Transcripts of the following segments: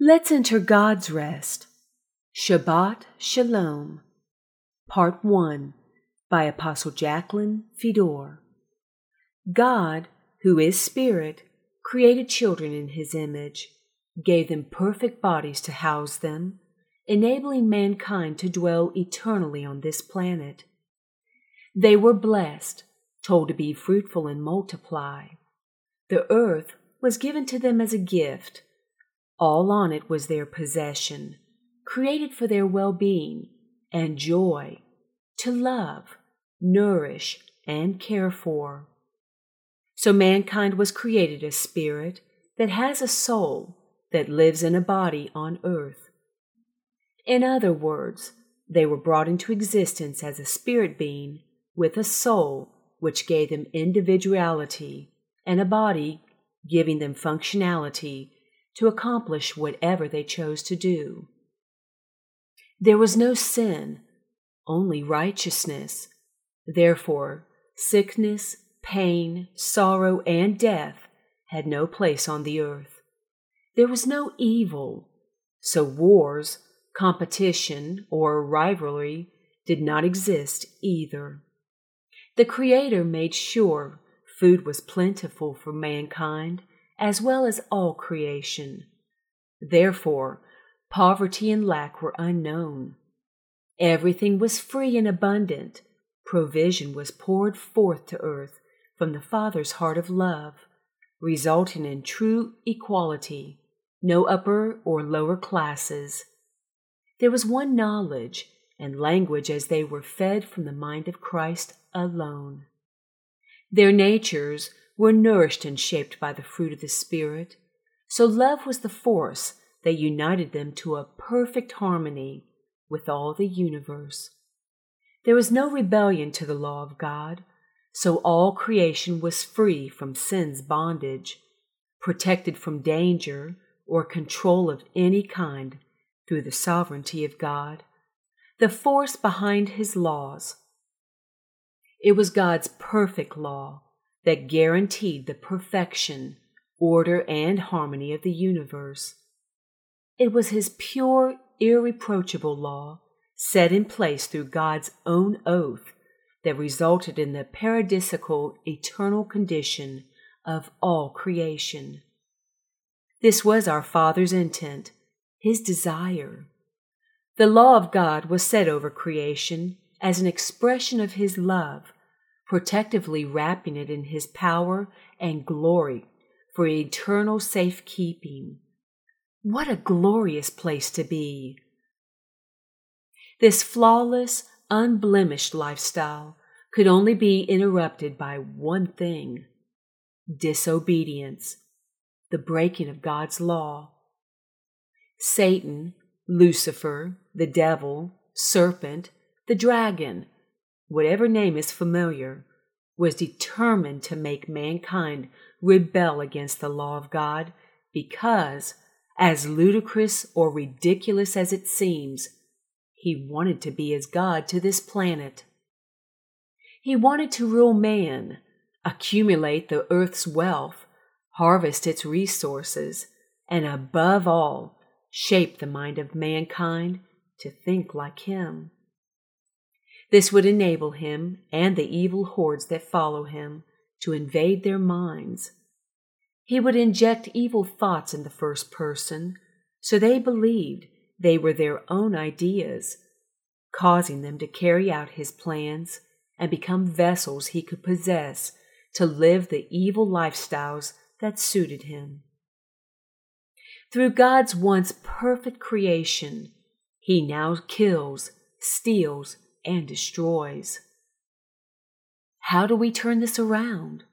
Let's enter God's rest. Shabbat Shalom. Part 1 by Apostle Jacqueline Fedor. God, who is Spirit, created children in His image, gave them perfect bodies to house them, enabling mankind to dwell eternally on this planet. They were blessed, told to be fruitful and multiply. The earth was given to them as a gift. All on it was their possession, created for their well being and joy, to love, nourish, and care for. So mankind was created a spirit that has a soul that lives in a body on earth. In other words, they were brought into existence as a spirit being with a soul which gave them individuality and a body giving them functionality to accomplish whatever they chose to do. There was no sin, only righteousness. Therefore, sickness, pain, sorrow, and death had no place on the earth. There was no evil, so wars, competition, or rivalry did not exist either. The Creator made sure food was plentiful for mankind as well as all creation. Therefore, poverty and lack were unknown. Everything was free and abundant. Provision was poured forth to earth from the Father's heart of love, resulting in true equality, no upper or lower classes. There was one knowledge and language as they were fed from the mind of Christ alone. Their natures were nourished and shaped by the fruit of the Spirit, so love was the force that united them to a perfect harmony with all the universe. There was no rebellion to the law of God, so all creation was free from sin's bondage, protected from danger or control of any kind through the sovereignty of God, the force behind his laws. It was God's perfect law that guaranteed the perfection, order, and harmony of the universe. It was His pure, irreproachable law, set in place through God's own oath, that resulted in the paradisical eternal condition of all creation. This was our Father's intent, His desire. The law of God was set over creation as an expression of His love protectively wrapping it in his power and glory for eternal safekeeping. What a glorious place to be! This flawless, unblemished lifestyle could only be interrupted by one thing disobedience, the breaking of God's law. Satan, Lucifer, the devil, serpent, the dragon, whatever name is familiar, was determined to make mankind rebel against the law of God because, as ludicrous or ridiculous as it seems, he wanted to be as God to this planet. He wanted to rule man, accumulate the earth's wealth, harvest its resources, and above all, shape the mind of mankind to think like him. This would enable him and the evil hordes that follow him to invade their minds. He would inject evil thoughts in the first person so they believed they were their own ideas, causing them to carry out his plans and become vessels he could possess to live the evil lifestyles that suited him. Through God's once perfect creation, he now kills, steals, and destroys. How do we turn this around?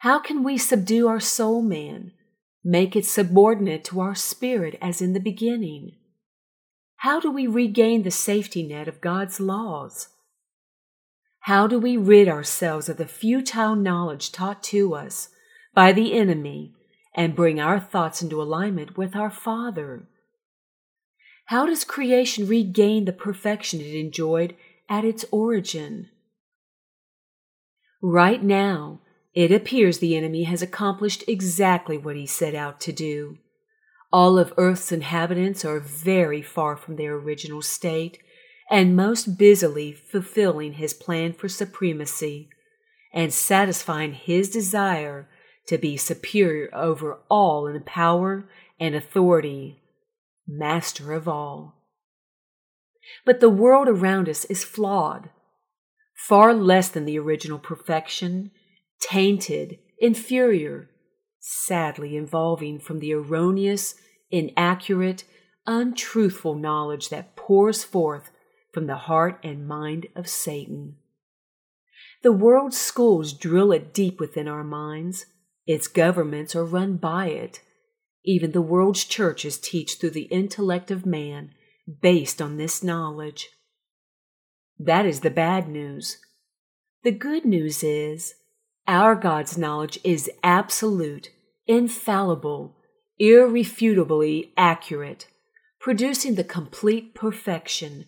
How can we subdue our soul man, make it subordinate to our spirit as in the beginning? How do we regain the safety net of God's laws? How do we rid ourselves of the futile knowledge taught to us by the enemy and bring our thoughts into alignment with our Father? How does creation regain the perfection it enjoyed at its origin? Right now, it appears the enemy has accomplished exactly what he set out to do. All of Earth's inhabitants are very far from their original state and most busily fulfilling his plan for supremacy and satisfying his desire to be superior over all in power and authority, master of all. But the world around us is flawed, far less than the original perfection, tainted, inferior, sadly involving from the erroneous, inaccurate, untruthful knowledge that pours forth from the heart and mind of Satan. The world's schools drill it deep within our minds. Its governments are run by it. Even the world's churches teach through the intellect of man based on this knowledge. That is the bad news. The good news is our God's knowledge is absolute, infallible, irrefutably accurate, producing the complete perfection,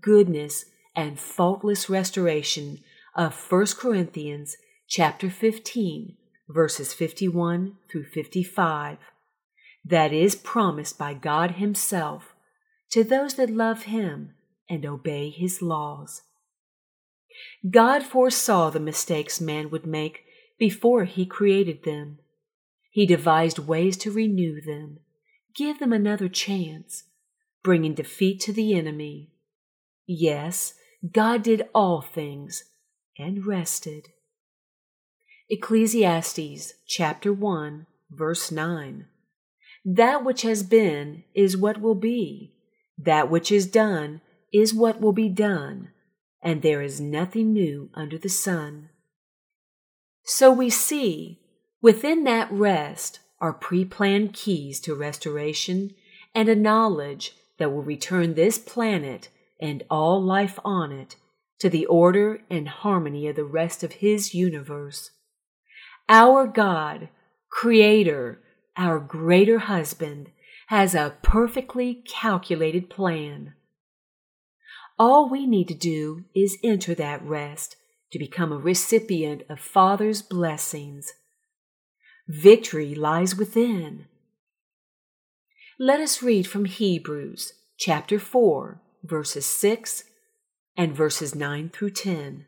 goodness, and faultless restoration of 1 Corinthians chapter 15 verses 51 through 55 that is promised by God himself to those that love him and obey his laws. God foresaw the mistakes man would make before he created them. He devised ways to renew them, give them another chance, bringing defeat to the enemy. Yes, God did all things and rested. Ecclesiastes chapter 1 verse 9 That which has been is what will be that which is done is what will be done and there is nothing new under the sun So we see within that rest are pre-planned keys to restoration and a knowledge that will return this planet and all life on it to the order and harmony of the rest of His universe. Our God, Creator, our greater husband, has a perfectly calculated plan. All we need to do is enter that rest to become a recipient of Father's blessings. Victory lies within. Let us read from Hebrews chapter 4, verses 6 and verses 9 through 10.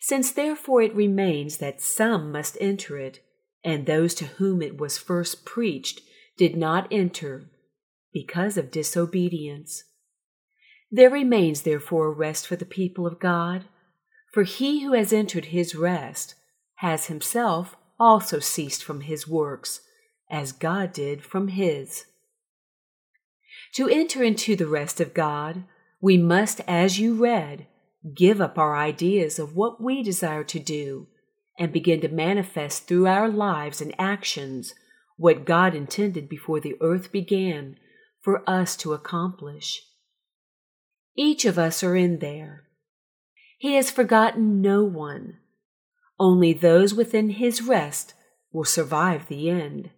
Since therefore it remains that some must enter it, and those to whom it was first preached did not enter, because of disobedience. There remains therefore a rest for the people of God, for he who has entered his rest has himself also ceased from his works, as God did from his. To enter into the rest of God, we must, as you read, give up our ideas of what we desire to do and begin to manifest through our lives and actions what God intended before the earth began for us to accomplish. Each of us are in there. He has forgotten no one. Only those within his rest will survive the end.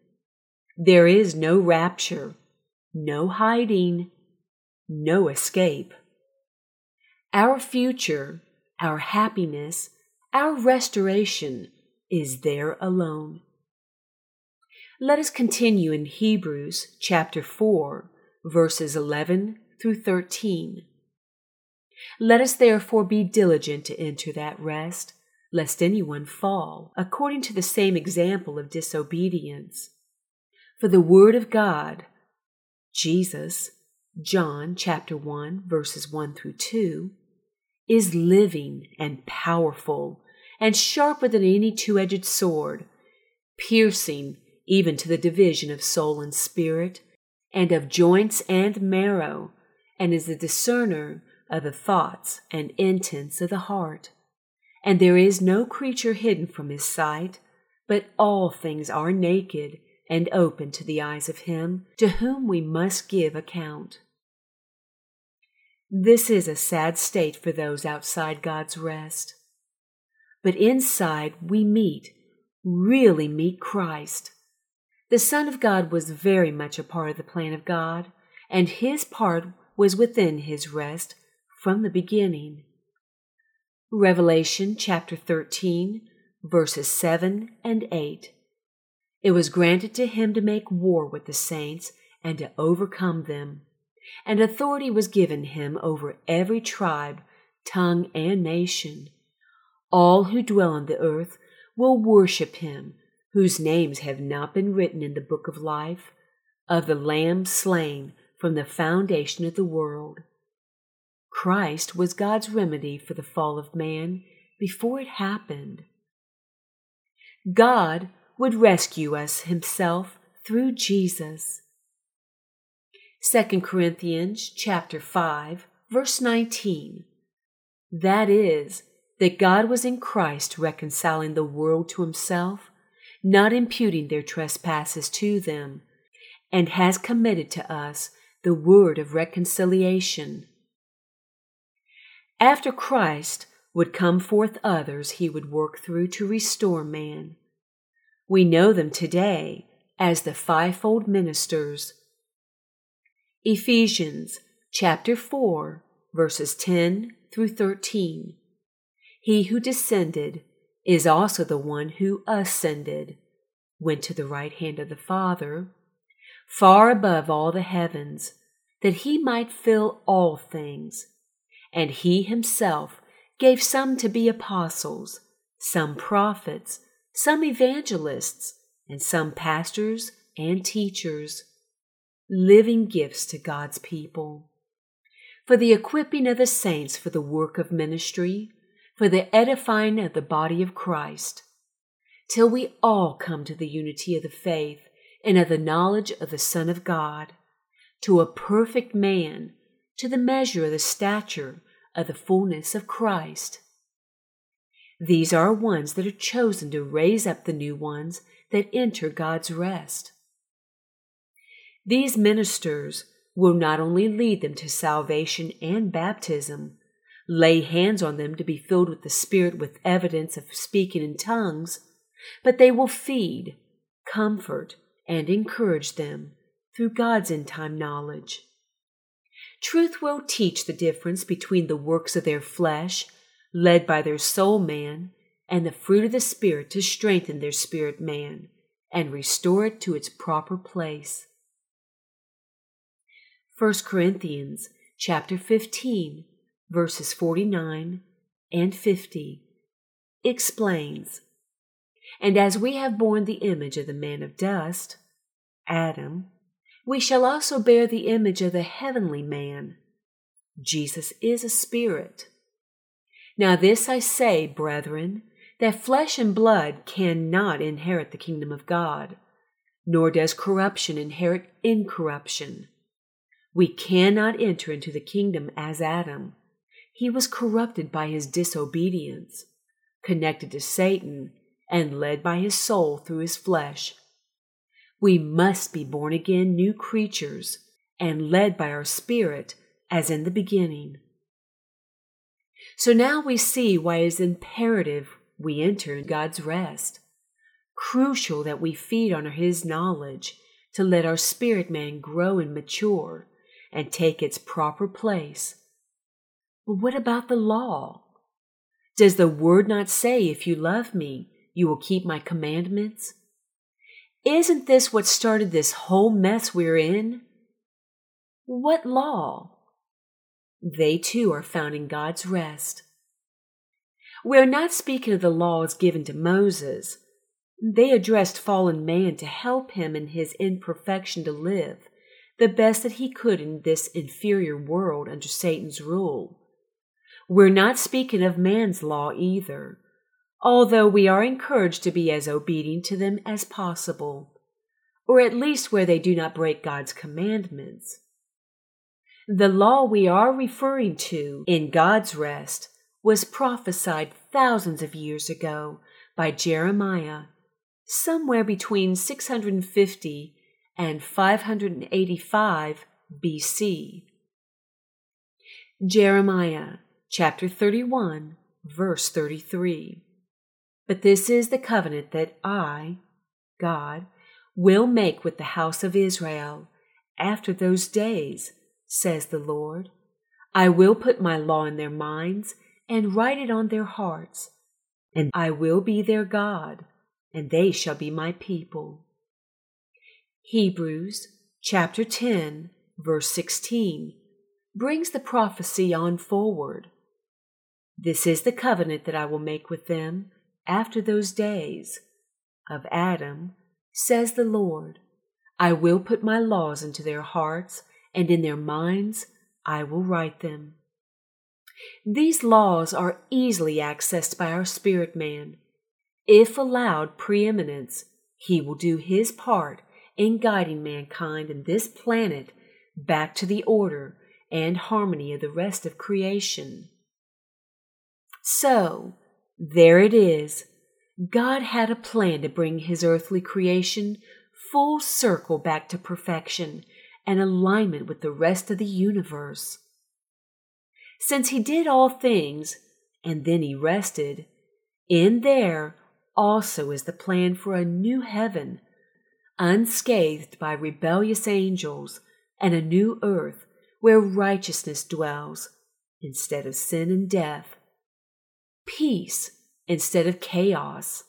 There is no rapture, no hiding, no escape. Our future, our happiness, our restoration is there alone. Let us continue in Hebrews chapter 4, verses 11 through 13. Let us therefore be diligent to enter that rest, lest anyone fall, according to the same example of disobedience. For the Word of God, Jesus, John chapter 1, verses 1 through 2, is living and powerful and sharper than any two edged sword, piercing even to the division of soul and spirit, and of joints and marrow, and is a discerner of the thoughts and intents of the heart. And there is no creature hidden from his sight, but all things are naked and open to the eyes of him to whom we must give account. This is a sad state for those outside God's rest. But inside we meet, really meet Christ. The Son of God was very much a part of the plan of God, and his part was within his rest from the beginning. Revelation chapter 13, verses 7 and 8. it was granted to him to make war with the saints and to overcome them. And authority was given him over every tribe, tongue, and nation. All who dwell on the earth will worship him, whose names have not been written in the book of life, of the Lamb slain from the foundation of the world. Christ was God's remedy for the fall of man before it happened. God would rescue us himself through Jesus. 2 Corinthians chapter 5 verse 19. That is that God was in Christ reconciling the world to himself, not imputing their trespasses to them, and has committed to us the word of reconciliation. After Christ would come forth others he would work through to restore man. We know them today as the fivefold ministers. Ephesians chapter 4 verses 10 through 13. He who descended is also the one who ascended, went to the right hand of the Father, far above all the heavens, that he might fill all things. And he himself gave some to be apostles, some prophets, some evangelists, and some pastors and teachers, living gifts to God's people, for the equipping of the saints for the work of ministry, for the edifying of the body of Christ, till we all come to the unity of the faith and of the knowledge of the Son of God, to a perfect man, to the measure of the stature of the fullness of Christ. These are ones that are chosen to raise up the new ones that enter God's rest. These ministers will not only lead them to salvation and baptism, lay hands on them to be filled with the Spirit with evidence of speaking in tongues, but they will feed, comfort, and encourage them through God's end time knowledge. Truth will teach the difference between the works of their flesh led by their soul man, and the fruit of the Spirit to strengthen their spirit man and restore it to its proper place. 1 Corinthians chapter 15 verses 49 and 50 explains And as we have borne the image of the man of dust, Adam, we shall also bear the image of the heavenly man. Jesus is a spirit. Now, this I say, brethren, that flesh and blood cannot inherit the kingdom of God, nor does corruption inherit incorruption. We cannot enter into the kingdom as Adam. He was corrupted by his disobedience, connected to Satan, and led by his soul through his flesh. We must be born again new creatures and led by our spirit as in the beginning. So now we see why it is imperative we enter God's rest. Crucial that we feed on His knowledge to let our spirit man grow and mature and take its proper place. But what about the law? Does the word not say, If you love me, you will keep my commandments? Isn't this what started this whole mess we're in? What law? They too are found in God's rest. We are not speaking of the laws given to Moses. They addressed fallen man to help him in his imperfection to live the best that he could in this inferior world under Satan's rule. We're not speaking of man's law either, although we are encouraged to be as obedient to them as possible, or at least where they do not break God's commandments. The law we are referring to in God's rest was prophesied thousands of years ago by Jeremiah, somewhere between 650 and 585 BC. Jeremiah chapter 31, verse 33. But this is the covenant that I, God, will make with the house of Israel after those days says the Lord. I will put my law in their minds and write it on their hearts, and I will be their God, and they shall be my people. Hebrews chapter 10, verse 16, brings the prophecy on forward. This is the covenant that I will make with them after those days of Adam, says the Lord. I will put my laws into their hearts, and in their minds I will write them. These laws are easily accessed by our spirit man. If allowed preeminence, he will do his part in guiding mankind and this planet back to the order and harmony of the rest of creation. So, there it is. God had a plan to bring his earthly creation full circle back to perfection and alignment with the rest of the universe. Since he did all things, and then he rested, in there also is the plan for a new heaven, unscathed by rebellious angels, and a new earth where righteousness dwells instead of sin and death, peace instead of chaos.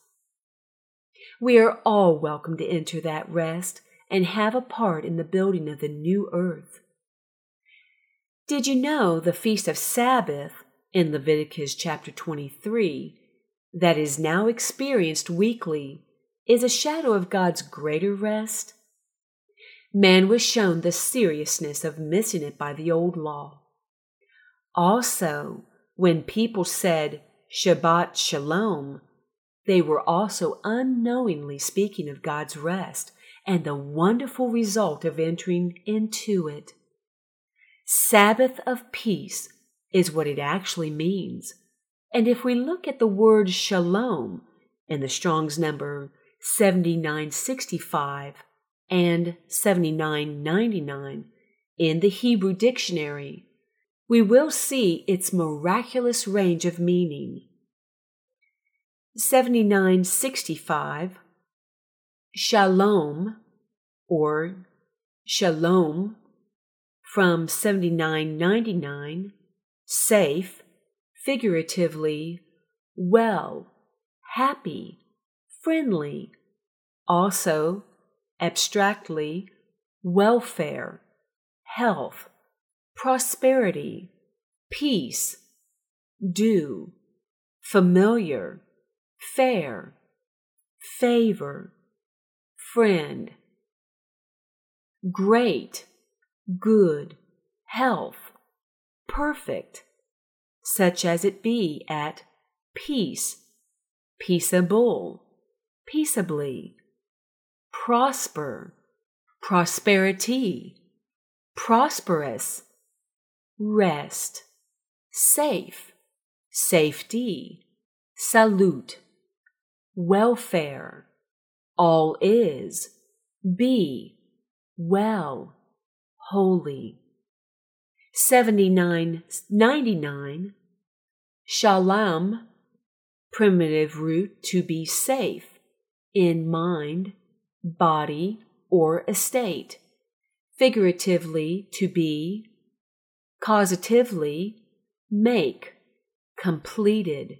We are all welcome to enter that rest and have a part in the building of the new earth. Did you know the Feast of Sabbath in Leviticus chapter 23 that is now experienced weekly is a shadow of God's greater rest? Man was shown the seriousness of missing it by the old law. Also, when people said Shabbat Shalom, they were also unknowingly speaking of God's rest and the wonderful result of entering into it. Sabbath of peace is what it actually means. And if we look at the word shalom in the Strong's number 7965 and 7999 in the Hebrew dictionary, we will see its miraculous range of meaning. 7965 Shalom or Shalom from 79.99 safe figuratively well happy friendly also abstractly welfare health prosperity peace due familiar fair favor friend great good, health, perfect, such as it be at peace, peaceable, peaceably, prosper, prosperity, prosperous, rest, safe, safety, salute, welfare, all is, be, well, holy. 7999 Shalom, primitive root to be safe in mind, body, or estate. Figuratively, to be. Causatively, make. Completed.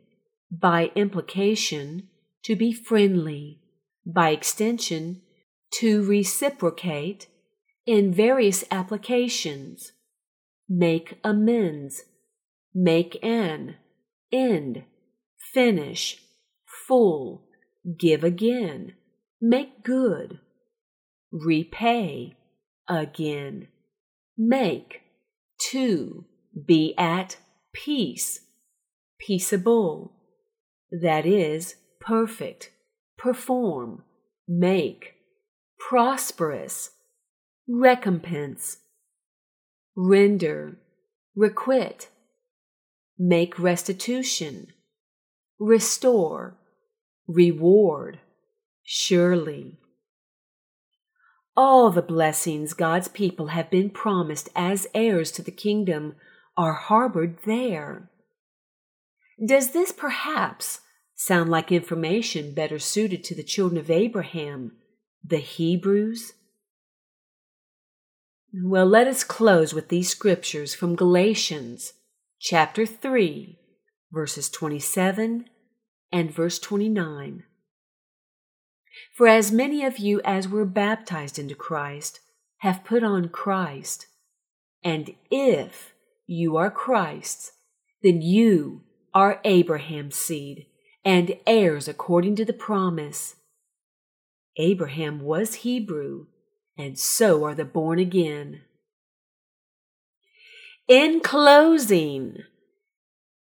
By implication, to be friendly. By extension, to reciprocate in various applications. Make amends, make an, end, finish, full, give again, make good, repay, again, make, to, be at peace, peaceable, that is, perfect, perform, make, prosperous, recompense, render, requite, make restitution, restore, reward, surely. All the blessings God's people have been promised as heirs to the kingdom are harbored there. Does this perhaps sound like information better suited to the children of Abraham, the Hebrews, well, let us close with these scriptures from Galatians chapter 3, verses 27 and verse 29. For as many of you as were baptized into Christ have put on Christ. And if you are Christ's, then you are Abraham's seed and heirs according to the promise. Abraham was Hebrew, and so are the born again. In closing,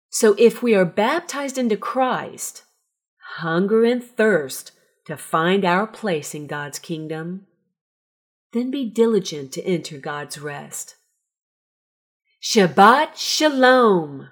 so if we are baptized into Christ, hunger and thirst to find our place in God's kingdom, then be diligent to enter God's rest. Shabbat Shalom.